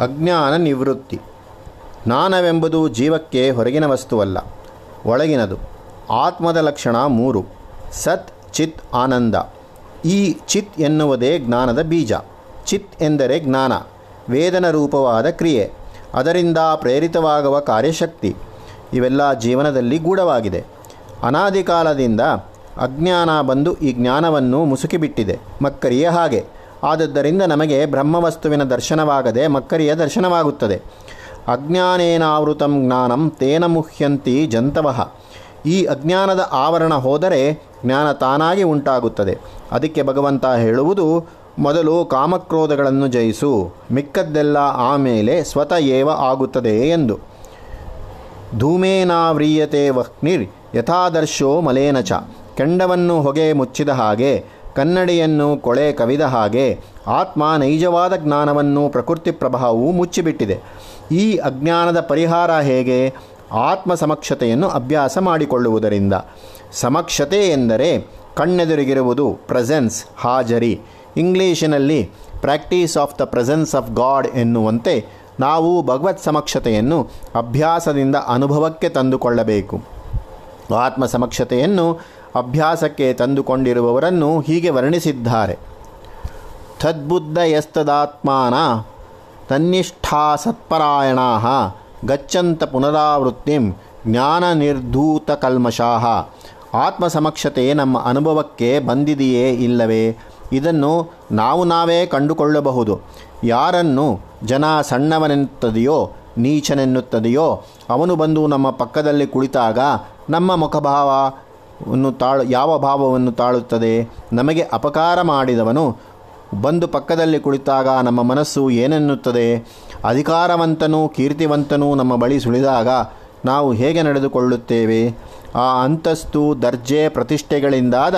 ಅಜ್ಞಾನ ನಿವೃತ್ತಿ. ಜ್ಞಾನವೆಂಬುದು ಜೀವಕ್ಕೆ ಹೊರಗಿನ ವಸ್ತುವಲ್ಲ, ಒಳಗಿನದು. ಆತ್ಮದ ಲಕ್ಷಣ ಮೂರು. ಸತ್, ಚಿತ್, ಆನಂದ. ಈ ಚಿತ್ ಎನ್ನುವುದೇ ಜ್ಞಾನದ ಬೀಜ. ಚಿತ್ ಎಂದರೆ ಜ್ಞಾನ, ವೇದನ ರೂಪವಾದ ಕ್ರಿಯೆ. ಅದರಿಂದ ಪ್ರೇರಿತವಾಗುವ ಕಾರ್ಯಶಕ್ತಿ. ಇವೆಲ್ಲ ಜೀವನದಲ್ಲಿ ಗೂಢವಾಗಿದೆ. ಅನಾದಿ ಕಾಲದಿಂದ ಅಜ್ಞಾನ ಬಂದು ಈ ಜ್ಞಾನವನ್ನು ಮುಸುಕಿಬಿಟ್ಟಿದೆ. ಮಕ್ಕರಿಯ ಹಾಗೆ. ಆದದ್ದರಿಂದ ನಮಗೆ ಬ್ರಹ್ಮವಸ್ತುವಿನ ದರ್ಶನವಾಗದೆ ಮಕ್ಕರಿಯ ದರ್ಶನವಾಗುತ್ತದೆ. ಅಜ್ಞಾನೇನಾವೃತಂ ಜ್ಞಾನಂ ತೇನ ಮುಹ್ಯಂತಿ ಜಂತವಃ. ಈ ಅಜ್ಞಾನದ ಆವರಣ ಹೋದರೆ ಜ್ಞಾನ ತಾನಾಗಿ ಉಂಟಾಗುತ್ತದೆ. ಅದಕ್ಕೆ ಭಗವಂತ ಹೇಳುವುದು, ಮೊದಲು ಕಾಮಕ್ರೋಧಗಳನ್ನು ಜಯಿಸು, ಮಿಕ್ಕದ್ದೆಲ್ಲ ಆಮೇಲೆ ಸ್ವತಃ ಏವ ಆಗುತ್ತದೆ ಎಂದು. ಧೂಮೇನಾವ್ರೀಯತೆ ವಹ್ನಿರ್ ಯಥಾದರ್ಶೋ ಮಲೇನಚ ಕೆಂಡವನ್ನು ಹೊಗೆ ಮುಚ್ಚಿದ ಹಾಗೆ ಕನ್ನಡಿಯನ್ನು ಕೊಳೆ ಕವಿದ ಹಾಗೆ ಆತ್ಮ ನೈಜವಾದ ಜ್ಞಾನವನ್ನು ಪ್ರಕೃತಿ ಪ್ರಭಾವವು ಮುಚ್ಚಿಬಿಟ್ಟಿದೆ. ಈ ಅಜ್ಞಾನದ ಪರಿಹಾರ ಹೇಗೆ? ಆತ್ಮ ಸಮಕ್ಷತೆಯನ್ನು ಅಭ್ಯಾಸ ಮಾಡಿಕೊಳ್ಳುವುದರಿಂದ. ಸಮಕ್ಷತೆ ಎಂದರೆ ಕಣ್ಣೆದುರಿಗಿರುವುದು ಪ್ರೆಸೆನ್ಸ್ ಹಾಜರಿ. ಇಂಗ್ಲೀಷಿನಲ್ಲಿ practice of the presence of God ಎನ್ನುವಂತೆ ನಾವು ಭಗವತ್ ಸಮಕ್ಷತೆಯನ್ನು ಅಭ್ಯಾಸದಿಂದ ಅನುಭವಕ್ಕೆ ತಂದುಕೊಳ್ಳಬೇಕು. ಆತ್ಮ ಸಮಕ್ಷತೆಯನ್ನು ಅಭ್ಯಾಸಕ್ಕೆ ತಂದುಕೊಂಡಿರುವವರನ್ನು ಹೀಗೆ ವರ್ಣಿಸಿದ್ದಾರೆ. ತದ್ಬುದ್ಧ ಯಸ್ತದಾತ್ಮಾನ ತನ್ನಿಷ್ಠಾ ಸತ್ಪರಾಯಣ ಗಚ್ಚಂತ ಪುನರಾವೃತ್ತಿಂ ಜ್ಞಾನ ನಿರ್ಧೂತ ಕಲ್ಮಷಾಹ. ಆತ್ಮ ಸಮಕ್ಷತೆ ನಮ್ಮ ಅನುಭವಕ್ಕೆ ಬಂದಿದೆಯೇ ಇಲ್ಲವೇ? ಇದನ್ನು ನಾವು ನಾವೇ ಕಂಡುಕೊಳ್ಳಬಹುದು. ಯಾರನ್ನು ಜನ ಸಣ್ಣವನೆನ್ನುತ್ತದೆಯೋ ನೀಚನೆನ್ನುತ್ತದೆಯೋ? ಅವನು ಬಂದು ನಮ್ಮ ಪಕ್ಕದಲ್ಲಿ ಕುಳಿತಾಗ ನಮ್ಮ ಮುಖಭಾವವನ್ನು ತಾಳು, ಯಾವ ಭಾವವನ್ನು ತಾಳುತ್ತದೆ? ನಮಗೆ ಅಪಕಾರ ಮಾಡಿದವನು ಬಂದು ಪಕ್ಕದಲ್ಲಿ ಕುಳಿತಾಗ ನಮ್ಮ ಮನಸ್ಸು ಏನೆನ್ನುತ್ತದೆ? ಅಧಿಕಾರವಂತನು ಕೀರ್ತಿವಂತನು ನಮ್ಮ ಬಳಿ ಸುಳಿದಾಗ ನಾವು ಹೇಗೆ ನಡೆದುಕೊಳ್ಳುತ್ತೇವೆ? ಆ ಅಂತಸ್ತು, ದರ್ಜೆ, ಪ್ರತಿಷ್ಠೆಗಳಿಂದಾದ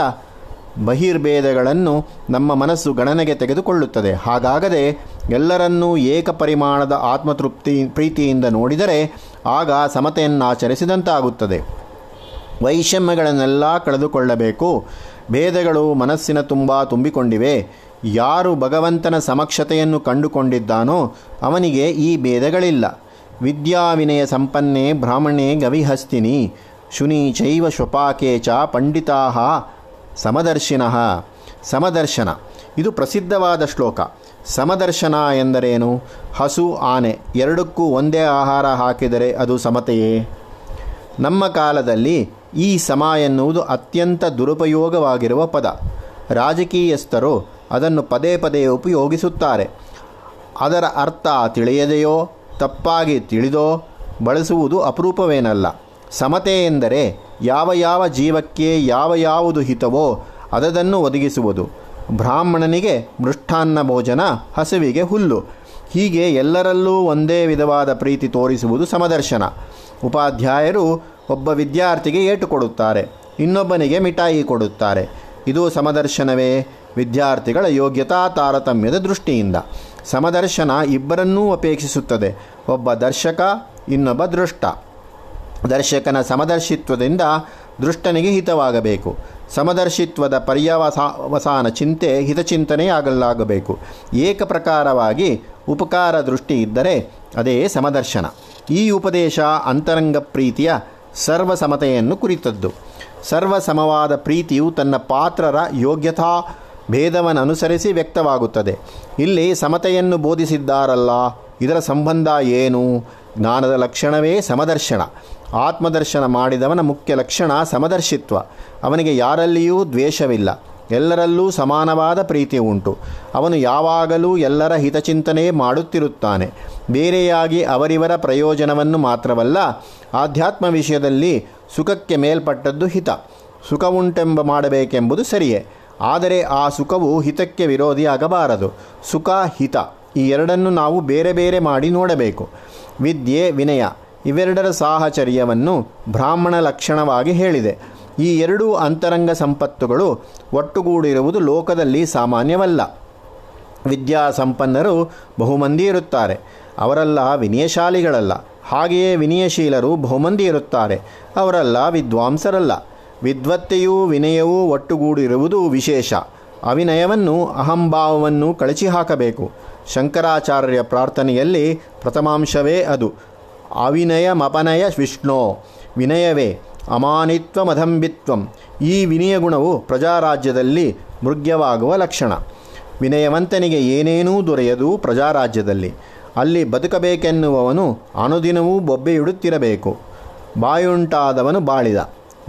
ಬಹಿರ್ಭೇದಗಳನ್ನು ನಮ್ಮ ಮನಸ್ಸು ಗಣನೆಗೆ ತೆಗೆದುಕೊಳ್ಳುತ್ತದೆ. ಹಾಗಾಗದೆ ಎಲ್ಲರನ್ನೂ ಏಕಪರಿಮಾಣದ ಆತ್ಮತೃಪ್ತಿ ಪ್ರೀತಿಯಿಂದ ನೋಡಿದರೆ ಆಗ ಸಮತೆಯನ್ನಾಚರಿಸಿದಂತಾಗುತ್ತದೆ. ವೈಷಮ್ಯಗಳನ್ನೆಲ್ಲ ಕಳೆದುಕೊಳ್ಳಬೇಕು. ಭೇದಗಳು ಮನಸ್ಸಿನ ತುಂಬ ತುಂಬಿಕೊಂಡಿವೆ. ಯಾರು ಭಗವಂತನ ಸಮಕ್ಷತೆಯನ್ನು ಕಂಡುಕೊಂಡಿದ್ದಾನೋ ಅವನಿಗೆ ಈ ಭೇದಗಳಿಲ್ಲ. ವಿದ್ಯಾವಿನಯ ಸಂಪನ್ನೆ ಬ್ರಾಹ್ಮಣೇ ಗವಿಹಸ್ತಿನಿ. ಶುನಿ ಚೈವ ಶ್ವಪಾಕೆ ಚ ಪಂಡಿತಾ ಸಮದರ್ಶಿನಃ ಸಮದರ್ಶನ. ಇದು ಪ್ರಸಿದ್ಧವಾದ ಶ್ಲೋಕ. ಸಮದರ್ಶನ ಎಂದರೇನು? ಹಸು, ಆನೆ ಎರಡಕ್ಕೂ ಒಂದೇ ಆಹಾರ ಹಾಕಿದರೆ ಅದು ಸಮತೆಯೇ? ನಮ್ಮ ಕಾಲದಲ್ಲಿ ಈ ಸಮ ಎನ್ನುವುದು ಅತ್ಯಂತ ದುರುಪಯೋಗವಾಗಿರುವ ಪದ. ರಾಜಕೀಯಸ್ಥರು ಅದನ್ನು ಪದೇ ಪದೇ ಉಪಯೋಗಿಸುತ್ತಾರೆ. ಅದರ ಅರ್ಥ ತಿಳಿಯದೆಯೋ, ತಪ್ಪಾಗಿ ತಿಳಿದೋ, ಬಳಸುವುದು ಅಪರೂಪವೇನಲ್ಲ. ಸಮತೆ ಎಂದರೆ ಯಾವ ಯಾವ ಜೀವಕ್ಕೆ ಯಾವ ಯಾವುದು ಹಿತವೋ ಅದನ್ನು ಒದಗಿಸುವುದು. ಬ್ರಾಹ್ಮಣನಿಗೆ ಮೃಷ್ಟಾನ್ನ ಭೋಜನ, ಹಸುವಿಗೆ ಹುಲ್ಲು. ಹೀಗೆ ಎಲ್ಲರಲ್ಲೂ ಒಂದೇ ವಿಧವಾದ ಪ್ರೀತಿ ತೋರಿಸುವುದು ಸಮದರ್ಶನ. ಉಪಾಧ್ಯಾಯರು ಒಬ್ಬ ವಿದ್ಯಾರ್ಥಿಗೆ ಏಟು ಕೊಡುತ್ತಾರೆ, ಇನ್ನೊಬ್ಬನಿಗೆ ಮಿಠಾಯಿ ಕೊಡುತ್ತಾರೆ. ಇದು ಸಮದರ್ಶನವೇ? ವಿದ್ಯಾರ್ಥಿಗಳ ಯೋಗ್ಯತಾ ತಾರತಮ್ಯದ ದೃಷ್ಟಿಯಿಂದ. ಸಮದರ್ಶನ ಇಬ್ಬರನ್ನೂ ಅಪೇಕ್ಷಿಸುತ್ತದೆ, ಒಬ್ಬ ದರ್ಶಕ, ಇನ್ನೊಬ್ಬ ದೃಷ್ಟ. ದರ್ಶಕನ ಸಮದರ್ಶಿತ್ವದಿಂದ ದೃಷ್ಟನಿಗೆ ಹಿತವಾಗಬೇಕು. ಸಮದರ್ಶಿತ್ವದ ಪರ್ಯವಸಾವಸಾನ ಚಿಂತೆ ಹಿತಚಿಂತನೆಯಾಗಲಾಗಬೇಕು. ಏಕಪ್ರಕಾರವಾಗಿ ಉಪಕಾರ ದೃಷ್ಟಿ ಇದ್ದರೆ ಅದೇ ಸಮದರ್ಶನ. ಈ ಉಪದೇಶ ಅಂತರಂಗ ಪ್ರೀತಿಯ ಸರ್ವಸಮತೆಯನ್ನು ಕುರಿತದ್ದು. ಸರ್ವಸಮವಾದ ಪ್ರೀತಿಯು ತನ್ನ ಪಾತ್ರರ ಯೋಗ್ಯತಾ ಭೇದವನ್ನು ಅನುಸರಿಸಿ ವ್ಯಕ್ತವಾಗುತ್ತದೆ. ಇಲ್ಲಿ ಸಮತೆಯನ್ನು ಬೋಧಿಸಿದ್ದಾರಲ್ಲ, ಇದರ ಸಂಬಂಧ ಏನು? ಜ್ಞಾನದ ಲಕ್ಷಣವೇ ಸಮದರ್ಶನ. ಆತ್ಮದರ್ಶನ ಮಾಡಿದವನ ಮುಖ್ಯ ಲಕ್ಷಣ ಸಮದರ್ಶಿತ್ವ. ಅವನಿಗೆ ಯಾರಲ್ಲಿಯೂ ದ್ವೇಷವಿಲ್ಲ. ಎಲ್ಲರಲ್ಲೂ ಸಮಾನವಾದ ಪ್ರೀತಿ ಉಂಟು. ಅವನು ಯಾವಾಗಲೂ ಎಲ್ಲರ ಹಿತಚಿಂತನೆ ಮಾಡುತ್ತಿರುತ್ತಾನೆ. ಬೇರೆಯಾಗಿ ಅವರಿವರ ಪ್ರಯೋಜನವನ್ನು ಮಾತ್ರವಲ್ಲ, ಆಧ್ಯಾತ್ಮ ವಿಷಯದಲ್ಲಿ ಸುಖಕ್ಕೆ ಮೇಲ್ಪಟ್ಟದ್ದು ಹಿತ. ಸುಖ ಉಂಟೆಂಬ ಮಾಡಬೇಕೆಂಬುದು ಸರಿಯೇ. ಆದರೆ ಆ ಸುಖವು ಹಿತಕ್ಕೆ ವಿರೋಧಿಯಾಗಬಾರದು. ಸುಖ ಹಿತ. ಈ ಎರಡನ್ನು ನಾವು ಬೇರೆ ಬೇರೆ ಮಾಡಿ ನೋಡಬೇಕು. ವಿದ್ಯೆ, ವಿನಯ ಇವೆರಡರ ಸಾಹಚರ್ಯವನ್ನು ಬ್ರಾಹ್ಮಣ ಲಕ್ಷಣವಾಗಿ ಹೇಳಿದೆ. ಈ ಎರಡೂ ಅಂತರಂಗ ಸಂಪತ್ತುಗಳು ಒಟ್ಟುಗೂಡಿರುವುದು ಲೋಕದಲ್ಲಿ ಸಾಮಾನ್ಯವಲ್ಲ. ವಿದ್ಯಾ ಸಂಪನ್ನರು ಬಹುಮಂದಿ ಇರುತ್ತಾರೆ. ಅವರೆಲ್ಲ ವಿನಯಶಾಲಿಗಳಲ್ಲ. ಹಾಗೆಯೇ ವಿನಯಶೀಲರು ಬಹುಮಂದಿ ಇರುತ್ತಾರೆ. ಅವರೆಲ್ಲ ವಿದ್ವಾಂಸರಲ್ಲ. ವಿದ್ವತ್ತೆಯೂ ವಿನಯವೂ ಒಟ್ಟುಗೂಡಿರುವುದು ವಿಶೇಷ. ಅವಿನಯವನ್ನು, ಅಹಂಭಾವವನ್ನು ಕಳಚಿ ಹಾಕಬೇಕು ಶಂಕರಾಚಾರ್ಯ ಪ್ರಾರ್ಥನೆಯಲ್ಲಿ ಪ್ರಥಮಾಂಶವೇ ಅದು. ಅವಿನಯಮಪನಯ ವಿಷ್ಣೋ. ವಿನಯವೇ ಅಮಾನಿತ್ವಮಧಂಬಿತ್ವಂ ಈ ವಿನಯ ಗುಣವು ಪ್ರಜಾರಾಜ್ಯದಲ್ಲಿ ಮೃಗ್ಯವಾಗುವ ಲಕ್ಷಣ. ವಿನಯವಂತನಿಗೆ ಏನೇನೂ ದೊರೆಯದು ಪ್ರಜಾರಾಜ್ಯದಲ್ಲಿ. ಅಲ್ಲಿ ಬದುಕಬೇಕೆನ್ನುವವನು ಅನುದಿನವೂ ಬೊಬ್ಬೆಯಿಡುತ್ತಿರಬೇಕು. ಬಾಯುಂಟಾದವನು ಬಾಳಿದ.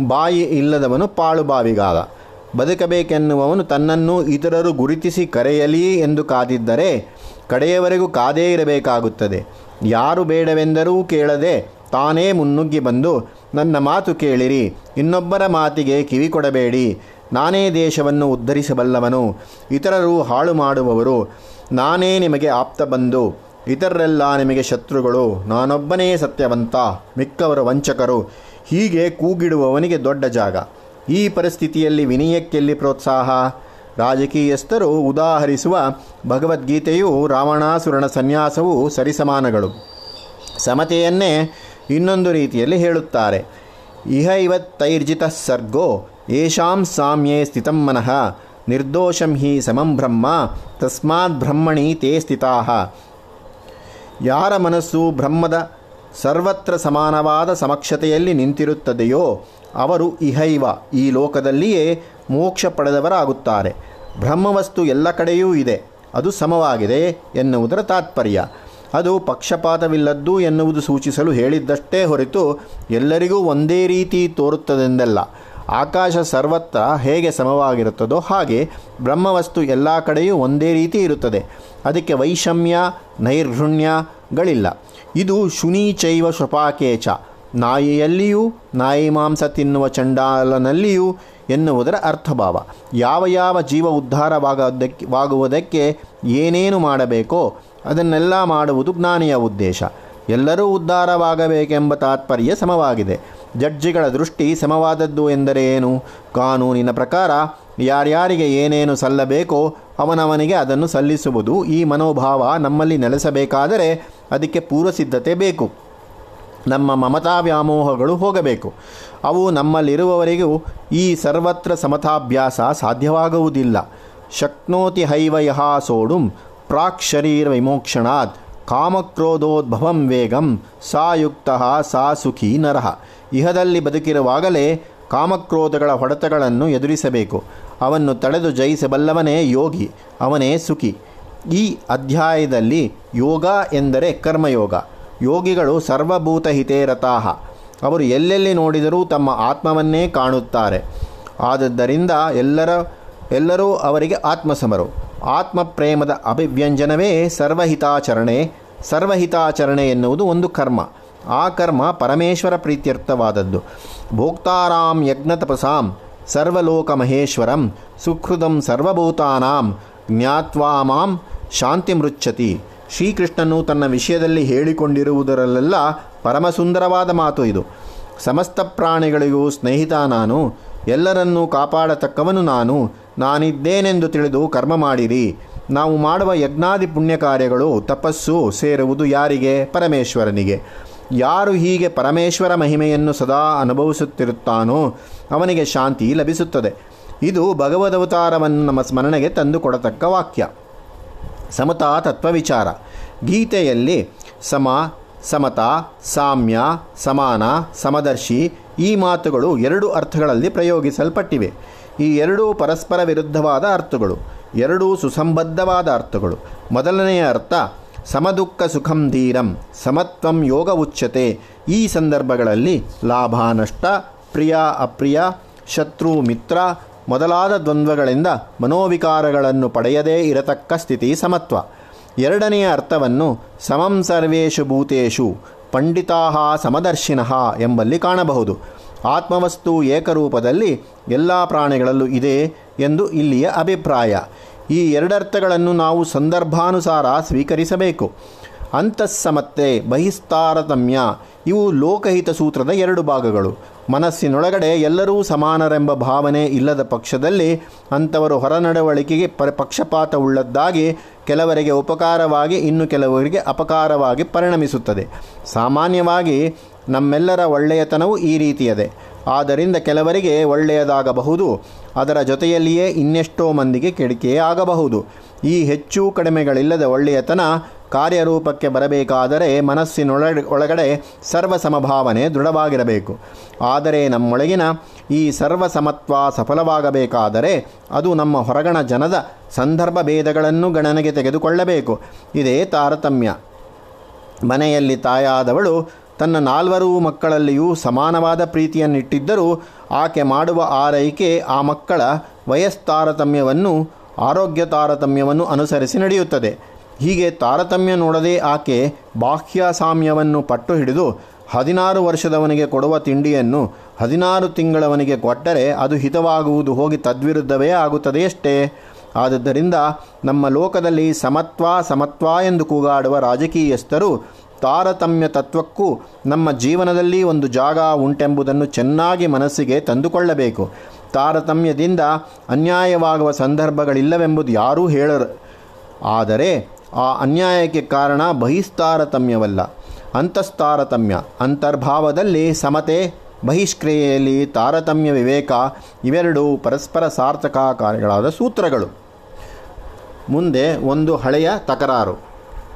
ಬಾಯಿ ಇಲ್ಲದವನು ಪಾಳು ಬಾವಿಗಾದ ಬದುಕಬೇಕೆನ್ನುವವನು ತನ್ನನ್ನು ಇತರರು ಗುರುತಿಸಿ ಕರೆಯಲಿ ಎಂದು ಕಾದಿದ್ದರೆ ಕಡೆಯವರೆಗೂ ಕಾದೇ ಇರಬೇಕಾಗುತ್ತದೆ. ಯಾರು ಬೇಡವೆಂದರೂ ಕೇಳದೆ ತಾನೇ ಮುನ್ನುಗ್ಗಿ ಬಂದು ನನ್ನ ಮಾತು ಕೇಳಿರಿ, ಇನ್ನೊಬ್ಬರ ಮಾತಿಗೆ ಕಿವಿ ಕೊಡಬೇಡಿ. ನಾನೇ ದೇಶವನ್ನು ಉದ್ಧರಿಸಬಲ್ಲವನು, ಇತರರು ಹಾಳು ಮಾಡುವವರು. ನಾನೇ ನಿಮಗೆ ಆಪ್ತ ಬಂದು, ಇತರರೆಲ್ಲ ನಿಮಗೆ ಶತ್ರುಗಳು. ನಾನೊಬ್ಬನೇ ಸತ್ಯವಂತ, ಮಿಕ್ಕವರು ವಂಚಕರು. ಹೀಗೆ ಕೂಗಿಡುವವನಿಗೆ ದೊಡ್ಡ ಜಾಗ. ಈ ಪರಿಸ್ಥಿತಿಯಲ್ಲಿ ವಿನಯಕ್ಕೆಲ್ಲಿ ಪ್ರೋತ್ಸಾಹ? ರಾಜಕೀಯಸ್ಥರು ಉದಾಹರಿಸುವ ಭಗವದ್ಗೀತೆಯು ರಾವಣಾಸುರನ ಸನ್ಯಾಸವು ಸರಿಸಮಾನಗಳು. ಸಮತೆಯನ್ನೇ ಇನ್ನೊಂದು ರೀತಿಯಲ್ಲಿ ಹೇಳುತ್ತಾರೆ. ಇಹ ಇವತ್ತೈರ್ಜಿತ ಸರ್ಗೋ, ಏಷಾಂ ಸಾಮ್ಯೇ ಸ್ಥಿತಂ ಮನಃ, ನಿರ್ದೋಷಂ ಹಿ ಸಮಂ ಬ್ರಹ್ಮ, ತಸ್ಮಾತ್ ಬ್ರಹ್ಮಣಿ ತೇ ಸ್ಥಿತಾ ಯಾರ ಮನಸ್ಸು ಬ್ರಹ್ಮದ ಸರ್ವತ್ರ ಸಮಾನವಾದ ಸಮಕ್ಷತೆಯಲ್ಲಿ ನಿಂತಿರುತ್ತದೆಯೋ ಅವರು ಇಹೈವ, ಈ ಲೋಕದಲ್ಲಿಯೇ ಮೋಕ್ಷ ಪಡೆದವರಾಗುತ್ತಾರೆ. ಬ್ರಹ್ಮವಸ್ತು ಎಲ್ಲ ಕಡೆಯೂ ಇದೆ, ಅದು ಸಮವಾಗಿದೆ ಎನ್ನುವುದರ ತಾತ್ಪರ್ಯ. ಅದು ಪಕ್ಷಪಾತವಿಲ್ಲದ್ದು ಎನ್ನುವುದು ಸೂಚಿಸಲು ಹೇಳಿದ್ದಷ್ಟೇ ಹೊರತು ಎಲ್ಲರಿಗೂ ಒಂದೇ ರೀತಿ ತೋರುತ್ತದೆಂದಲ್ಲ. ಆಕಾಶ ಸರ್ವತ್ರ ಹೇಗೆ ಸಮವಾಗಿರುತ್ತದೋ ಹಾಗೆ ಬ್ರಹ್ಮವಸ್ತು ಎಲ್ಲ ಕಡೆಯೂ ಒಂದೇ ರೀತಿ ಇರುತ್ತದೆ. ಅದಕ್ಕೆ ವೈಷಮ್ಯ ನೈರ್ಘುಣ್ಯಗಳಿಲ್ಲ ಇದು ಶುನೀಚೈವ ಶೃಪಾಕೇಚ ನಾಯಿಯಲ್ಲಿಯೂ ನಾಯಿ ಮಾಂಸ ತಿನ್ನುವ ಚಂಡಾಲನಲ್ಲಿಯೂ ಎನ್ನುವುದರ ಅರ್ಥಭಾವ. ಯಾವ ಯಾವ ಜೀವ ಉದ್ಧಾರವಾಗೋದಕ್ಕೆ ವಾಗುವುದಕ್ಕೆ ಏನೇನು ಮಾಡಬೇಕೋ ಅದನ್ನೆಲ್ಲ ಮಾಡುವುದು ಜ್ಞಾನಿಯ ಉದ್ದೇಶ. ಎಲ್ಲರೂ ಉದ್ಧಾರವಾಗಬೇಕೆಂಬ ತಾತ್ಪರ್ಯ ಸಮವಾಗಿದೆ. ಜಡ್ಜಿಗಳ ದೃಷ್ಟಿ ಸಮವಾದದ್ದು ಎಂದರೆ ಏನು? ಕಾನೂನಿನ ಪ್ರಕಾರ ಯಾರ್ಯಾರಿಗೆ ಏನೇನು ಸಲ್ಲಬೇಕೋ ಅವನವನಿಗೆ ಅದನ್ನು ಸಲ್ಲಿಸುವುದು ಈ ಮನೋಭಾವ ನಮ್ಮಲ್ಲಿ ನೆಲೆಸಬೇಕಾದರೆ ಅದಕ್ಕೆ ಪೂರ್ವಸಿದ್ಧತೆ ಬೇಕು. ನಮ್ಮ ಮಮತಾ ವ್ಯಾಮೋಹಗಳು ಹೋಗಬೇಕು. ಅವು ನಮ್ಮಲ್ಲಿರುವವರೆಗೂ ಈ ಸರ್ವತ್ರ ಸಮತಾಭ್ಯಾಸ ಸಾಧ್ಯವಾಗುವುದಿಲ್ಲ. ಶಕ್ನೋತಿ ಹೈವ ಯಹ ಸೋಡುಂ ಪ್ರಾಕ್ ಶರೀರ ವಿಮೋಕ್ಷಣಾತ್ ಕಾಮಕ್ರೋಧೋದ್ಭವಂ ವೇಗಂ ಸಾಯುಕ್ತ ಸಾ ಸುಖಿ ನರಹ ಇಹದಲ್ಲಿ ಬದುಕಿರುವಾಗಲೇ ಕಾಮಕ್ರೋಧಗಳ ಹೊಡೆತಗಳನ್ನು ಎದುರಿಸಬೇಕು. ಅವನ್ನು ತಡೆದು ಜಯಿಸಬಲ್ಲವನೇ ಯೋಗಿ, ಅವನೇ ಸುಖಿ. ಈ ಅಧ್ಯಾಯದಲ್ಲಿ ಯೋಗ ಎಂದರೆ ಕರ್ಮಯೋಗ. ಯೋಗಿಗಳು ಸರ್ವಭೂತ ಹಿತೇರತಾಹ ಅವರು ಎಲ್ಲೆಲ್ಲಿ ನೋಡಿದರೂ ತಮ್ಮ ಆತ್ಮವನ್ನೇ ಕಾಣುತ್ತಾರೆ. ಆದದ್ದರಿಂದ ಎಲ್ಲರ, ಎಲ್ಲರೂ ಅವರಿಗೆ ಆತ್ಮಸಮರು. ಆತ್ಮ ಪ್ರೇಮದ ಅಭಿವ್ಯಂಜನವೇ ಸರ್ವಹಿತಾಚರಣೆ. ಸರ್ವಹಿತಾಚರಣೆ ಎನ್ನುವುದು ಒಂದು ಕರ್ಮ. ಆ ಕರ್ಮ ಪರಮೇಶ್ವರ ಪ್ರೀತ್ಯರ್ಥವಾದದ್ದು. ಭೋಕ್ತಾರಾಂ ಯಜ್ಞ ತಪಸಾಂ ಸರ್ವಲೋಕ ಮಹೇಶ್ವರಂ ಸುಹೃದಂ ಸರ್ವಭೂತಾನಾಂ ಜ್ಞಾತ್ವಾ ಮಾಂ ಶಾಂತಿ ಮೃಚ್ಛತಿ ಶ್ರೀಕೃಷ್ಣನು ತನ್ನ ವಿಷಯದಲ್ಲಿ ಹೇಳಿಕೊಂಡಿರುವುದರಲ್ಲೆಲ್ಲ ಪರಮಸುಂದರವಾದ ಮಾತು ಇದು. ಸಮಸ್ತ ಪ್ರಾಣಿಗಳಿಗೂ ಸ್ನೇಹಿತ ನಾನು. ಎಲ್ಲರನ್ನೂ ಕಾಪಾಡತಕ್ಕವನು ನಾನು. ನಾನಿದ್ದೇನೆಂದು ತಿಳಿದು ಕರ್ಮ ಮಾಡಿರಿ. ನಾವು ಮಾಡುವ ಯಜ್ಞಾದಿ ಪುಣ್ಯ ಕಾರ್ಯಗಳು ತಪಸ್ಸು ಸೇರುವುದು ಯಾರಿಗೆ? ಪರಮೇಶ್ವರನಿಗೆ. ಯಾರು ಹೀಗೆ ಪರಮೇಶ್ವರ ಮಹಿಮೆಯನ್ನು ಸದಾ ಅನುಭವಿಸುತ್ತಿರುತ್ತಾನೋ ಅವನಿಗೆ ಶಾಂತಿ ಲಭಿಸುತ್ತದೆ. ಇದು ಭಗವದವತಾರವನ್ನು ನಮ್ಮ ಸ್ಮರಣೆಗೆ ತಂದುಕೊಡತಕ್ಕ ವಾಕ್ಯ. ಸಮತಾ ತತ್ವವಿಚಾರ. ಗೀತೆಯಲ್ಲಿ ಸಮ, ಸಮತಾ, ಸಾಮ್ಯ, ಸಮಾನ, ಸಮದರ್ಶಿ ಈ ಮಾತುಗಳು ಎರಡು ಅರ್ಥಗಳಲ್ಲಿ ಪ್ರಯೋಗಿಸಲ್ಪಟ್ಟಿವೆ. ಈ ಎರಡೂ ಪರಸ್ಪರ ವಿರುದ್ಧವಾದ ಅರ್ಥಗಳು, ಎರಡೂ ಸುಸಂಬದ್ಧವಾದ ಅರ್ಥಗಳು. ಮೊದಲನೆಯ ಅರ್ಥ, ಸಮದುಃಖ ಸುಖಂ ಧೀರಂ, ಸಮತ್ವಂ ಯೋಗ ಉಚ್ಯತೆ. ಈ ಸಂದರ್ಭಗಳಲ್ಲಿ ಲಾಭ, ನಷ್ಟ, ಪ್ರಿಯ, ಅಪ್ರಿಯ, ಶತ್ರು, ಮಿತ್ರ ಮೊದಲಾದ ದ್ವಂದ್ವಗಳಿಂದ ಮನೋವಿಕಾರಗಳನ್ನು ಪಡೆಯದೇ ಇರತಕ್ಕ ಸ್ಥಿತಿ ಸಮತ್ವ. ಎರಡನೆಯ ಅರ್ಥವನ್ನು ಸಮಂ ಸರ್ವೇಷು ಭೂತೇಶು ಪಂಡಿತಾಹ ಸಮದರ್ಶಿನಃ ಎಂಬಲ್ಲಿ ಕಾಣಬಹುದು. ಆತ್ಮವಸ್ತು ಏಕರೂಪದಲ್ಲಿ ಎಲ್ಲ ಪ್ರಾಣಿಗಳಲ್ಲೂ ಇದೆ ಎಂದು ಇಲ್ಲಿಯ ಅಭಿಪ್ರಾಯ. ಈ ಎರಡರ್ಥಗಳನ್ನು ನಾವು ಸಂದರ್ಭಾನುಸಾರ ಸ್ವೀಕರಿಸಬೇಕು. ಅಂತಸ್ಸಮತ್ತೆ, ಬಹಿಸ್ತಾರತಮ್ಯ. ಇವು ಲೋಕಹಿತ ಸೂತ್ರದ ಎರಡು ಭಾಗಗಳು. ಮನಸ್ಸಿನೊಳಗಡೆ ಎಲ್ಲರೂ ಸಮಾನರೆಂಬ ಭಾವನೆ ಇಲ್ಲದ ಪಕ್ಷದಲ್ಲಿ ಅಂಥವರು ಹೊರನಡವಳಿಕೆಗೆ ಪರ, ಪಕ್ಷಪಾತವುಳ್ಳದ್ದಾಗಿ ಕೆಲವರಿಗೆ ಉಪಕಾರವಾಗಿ, ಇನ್ನು ಕೆಲವರಿಗೆ ಅಪಕಾರವಾಗಿ ಪರಿಣಮಿಸುತ್ತದೆ. ಸಾಮಾನ್ಯವಾಗಿ ನಮ್ಮೆಲ್ಲರ ಒಳ್ಳೆಯತನವು ಈ ರೀತಿಯದೆ. ಆದ್ದರಿಂದ ಕೆಲವರಿಗೆ ಒಳ್ಳೆಯದಾಗಬಹುದು, ಅದರ ಜೊತೆಯಲ್ಲಿಯೇ ಇನ್ನೆಷ್ಟೋ ಮಂದಿಗೆ ಕೆಡಿಕೆಯೇ ಆಗಬಹುದು ಈ ಹೆಚ್ಚು ಕಡಿಮೆಗಳಿಲ್ಲದ ಒಳ್ಳೆಯತನ ಕಾರ್ಯರೂಪಕ್ಕೆ ಬರಬೇಕಾದರೆ ಮನಸ್ಸಿನೊಳಗೆ ಒಳಗಡೆ ಸರ್ವ ಸಮಭಾವನೆ ದೃಢವಾಗಿರಬೇಕು. ಆದರೆ ನಮ್ಮೊಳಗಿನ ಈ ಸರ್ವ ಸಮತ್ವ ಸಫಲವಾಗಬೇಕಾದರೆ ಅದು ನಮ್ಮ ಹೊರಗಣ ಜನದ ಸಂದರ್ಭ ಭೇದಗಳನ್ನು ಗಣನೆಗೆ ತೆಗೆದುಕೊಳ್ಳಬೇಕು. ಇದೇ ತಾರತಮ್ಯ. ಮನೆಯಲ್ಲಿ ತಾಯಾದವಳು ತನ್ನ ನಾಲ್ವರು ಮಕ್ಕಳಲ್ಲಿಯೂ ಸಮಾನವಾದ ಪ್ರೀತಿಯನ್ನಿಟ್ಟಿದ್ದರೂ ಆಕೆ ಮಾಡುವ ಆರೈಕೆ ಆ ಮಕ್ಕಳ ವಯಸ್ತಾರತಮ್ಯವನ್ನು ಆರೋಗ್ಯ ತಾರತಮ್ಯವನ್ನು ಅನುಸರಿಸಿ ನಡೆಯುತ್ತದೆ. ಹೀಗೆ ತಾರತಮ್ಯ ನೋಡದೆ ಆಕೆ ಬಾಹ್ಯ ಸಾಮ್ಯವನ್ನು ಪಟ್ಟು ಹಿಡಿದು ಹದಿನಾರು ವರ್ಷದವನಿಗೆ ಕೊಡುವ ತಿಂಡಿಯನ್ನು ಹದಿನಾರು ತಿಂಗಳವನಿಗೆ ಕೊಟ್ಟರೆ ಅದು ಹಿತವಾಗುವುದು ಹೋಗಿ ತದ್ವಿರುದ್ಧವೇ ಆಗುತ್ತದೆಯಷ್ಟೇ ಆದುದರಿಂದ ನಮ್ಮ ಲೋಕದಲ್ಲಿ ಸಮತ್ವ ಸಮತ್ವ ಎಂದು ಕೂಗಾಡುವ ರಾಜಕೀಯಸ್ಥರು ತಾರತಮ್ಯ ತತ್ವಕ್ಕೂ ನಮ್ಮ ಜೀವನದಲ್ಲಿ ಒಂದು ಜಾಗ ಉಂಟೆಂಬುದನ್ನು ಚೆನ್ನಾಗಿ ಮನಸ್ಸಿಗೆ ತಂದುಕೊಳ್ಳಬೇಕು. ತಾರತಮ್ಯದಿಂದ ಅನ್ಯಾಯವಾಗುವ ಸಂದರ್ಭಗಳಿಲ್ಲವೆಂಬುದು ಯಾರೂ ಹೇಳರು. ಆದರೆ ಆ ಅನ್ಯಾಯಕ್ಕೆ ಕಾರಣ ಬಹಿಸ್ತಾರತಮ್ಯವಲ್ಲ. ಅಂತಸ್ತಾರತಮ್ಯ, ಅಂತರ್ಭಾವದಲ್ಲಿ ಸಮತೆ, ಬಹಿಷ್ಕ್ರಿಯೆಯಲ್ಲಿ ತಾರತಮ್ಯ, ವಿವೇಕ ಇವೆರಡೂ ಪರಸ್ಪರ ಸಾರ್ಥಕ ಕಾರ್ಯಗಳಾದ ಸೂತ್ರಗಳು. ಮುಂದೆ ಒಂದು ಹಳೆಯ ತಕರಾರು.